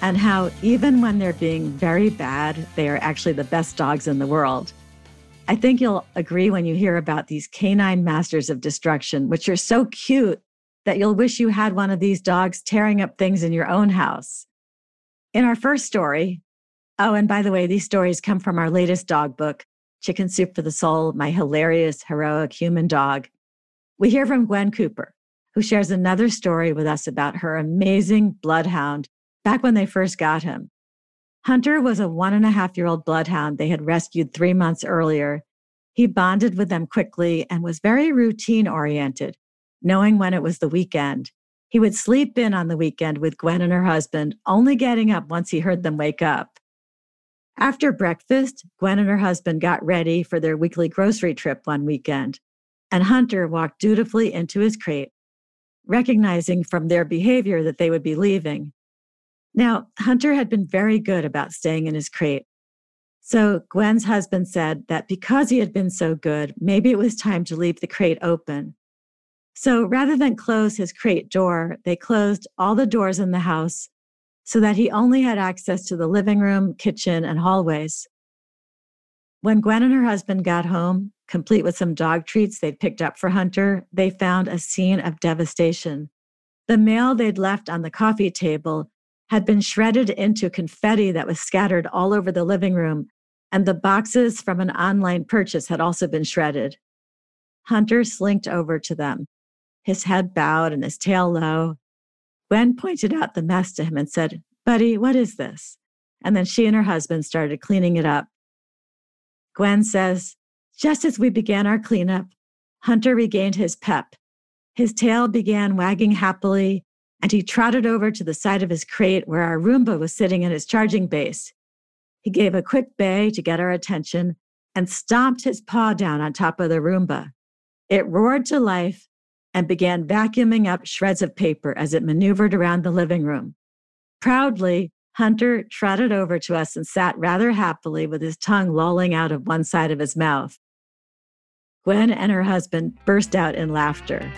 and how, even when they're being very bad, they are actually the best dogs in the world. I think you'll agree when you hear about these canine masters of destruction, which are so cute that you'll wish you had one of these dogs tearing up things in your own house. In our first story, oh, and by the way, these stories come from our latest dog book, Chicken Soup for the Soul My Hilarious, Heroic Humane Dog. We hear from Gwen Cooper, who shares another story with us about her amazing bloodhound back when they first got him. Hunter was a one and a half year old bloodhound they had rescued three months earlier. He bonded with them quickly and was very routine oriented, knowing when it was the weekend. He would sleep in on the weekend with Gwen and her husband, only getting up once he heard them wake up. After breakfast, Gwen and her husband got ready for their weekly grocery trip one weekend, and Hunter walked dutifully into his crate, recognizing from their behavior that they would be leaving. Now, Hunter had been very good about staying in his crate. So Gwen's husband said that because he had been so good, maybe it was time to leave the crate open. So rather than close his crate door, they closed all the doors in the house so that he only had access to the living room, kitchen, and hallways. When Gwen and her husband got home, complete with some dog treats they'd picked up for Hunter, they found a scene of devastation. The mail they'd left on the coffee table had been shredded into confetti that was scattered all over the living room, and the boxes from an online purchase had also been shredded. Hunter slinked over to them, his head bowed and his tail low. Gwen pointed out the mess to him and said, Buddy, what is this? And then she and her husband started cleaning it up. Gwen says, Just as we began our cleanup, Hunter regained his pep. His tail began wagging happily, and he trotted over to the side of his crate where our Roomba was sitting in his charging base. He gave a quick bay to get our attention and stomped his paw down on top of the Roomba. It roared to life and began vacuuming up shreds of paper as it maneuvered around the living room. Proudly, Hunter trotted over to us and sat rather happily with his tongue lolling out of one side of his mouth. Gwen and her husband burst out in laughter.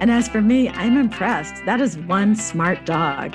And as for me, I'm impressed. That is one smart dog.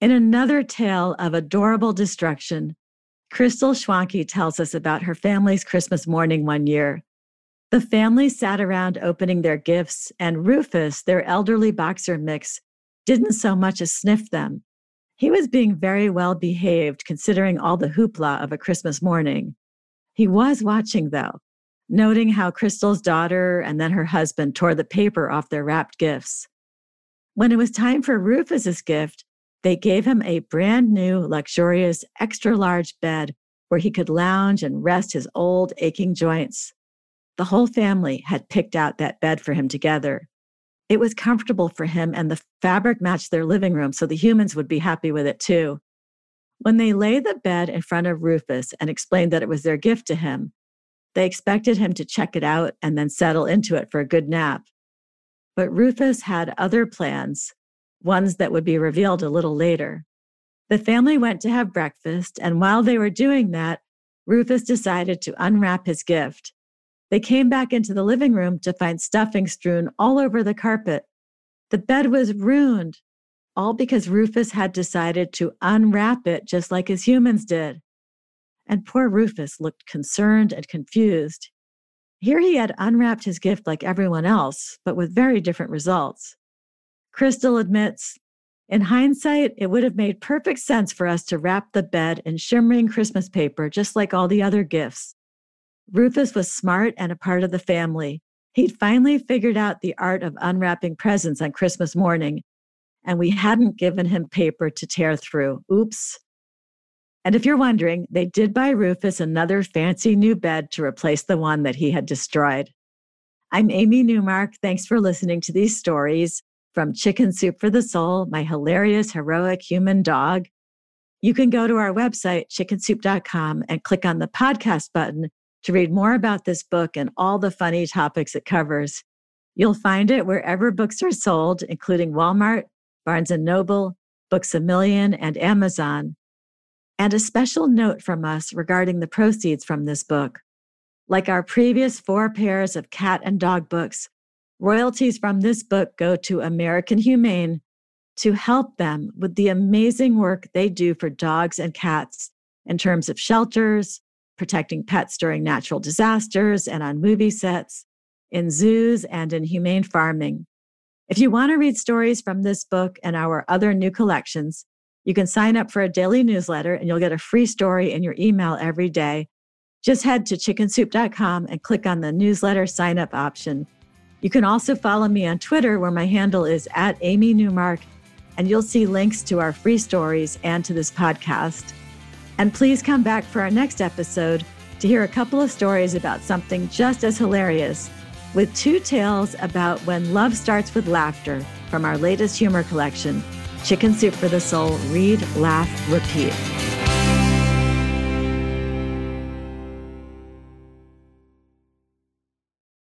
In another tale of adorable destruction, Crystal Schwanke tells us about her family's Christmas morning one year. The family sat around opening their gifts, and Rufus, their elderly boxer mix, didn't so much as sniff them. He was being very well behaved considering all the hoopla of a Christmas morning. He was watching, though, noting how Crystal's daughter and then her husband tore the paper off their wrapped gifts. When it was time for Rufus's gift, they gave him a brand new, luxurious, extra large bed where he could lounge and rest his old, aching joints. The whole family had picked out that bed for him together. It was comfortable for him, and the fabric matched their living room, so the humans would be happy with it too. When they laid the bed in front of Rufus and explained that it was their gift to him, they expected him to check it out and then settle into it for a good nap. But Rufus had other plans, ones that would be revealed a little later. The family went to have breakfast, and while they were doing that, Rufus decided to unwrap his gift. They came back into the living room to find stuffing strewn all over the carpet. The bed was ruined, all because Rufus had decided to unwrap it just like his humans did. And poor Rufus looked concerned and confused. Here he had unwrapped his gift like everyone else, but with very different results. Crystal admits, in hindsight, it would have made perfect sense for us to wrap the bed in shimmering Christmas paper, just like all the other gifts. Rufus was smart and a part of the family. He'd finally figured out the art of unwrapping presents on Christmas morning, and we hadn't given him paper to tear through. Oops. And if you're wondering, they did buy Rufus another fancy new bed to replace the one that he had destroyed. I'm Amy Newmark. Thanks for listening to these stories from Chicken Soup for the Soul, my hilarious, heroic humane dog. You can go to our website, chickensoup.com, and click on the podcast button to read more about this book and all the funny topics it covers. You'll find it wherever books are sold, including Walmart, Barnes & Noble, Books A Million, and Amazon. And a special note from us regarding the proceeds from this book. Like our previous four pairs of cat and dog books, royalties from this book go to American Humane to help them with the amazing work they do for dogs and cats in terms of shelters, protecting pets during natural disasters and on movie sets, in zoos, and in humane farming. If you want to read stories from this book and our other new collections, you can sign up for a daily newsletter and you'll get a free story in your email every day. Just head to chickensoup.com and click on the newsletter sign up option. You can also follow me on Twitter, where my handle is at Amy Newmark, and you'll see links to our free stories and to this podcast. And please come back for our next episode to hear a couple of stories about something just as hilarious, with two tales about when love starts with laughter from our latest humor collection, Chicken Soup for the Soul Read, Laugh, Repeat.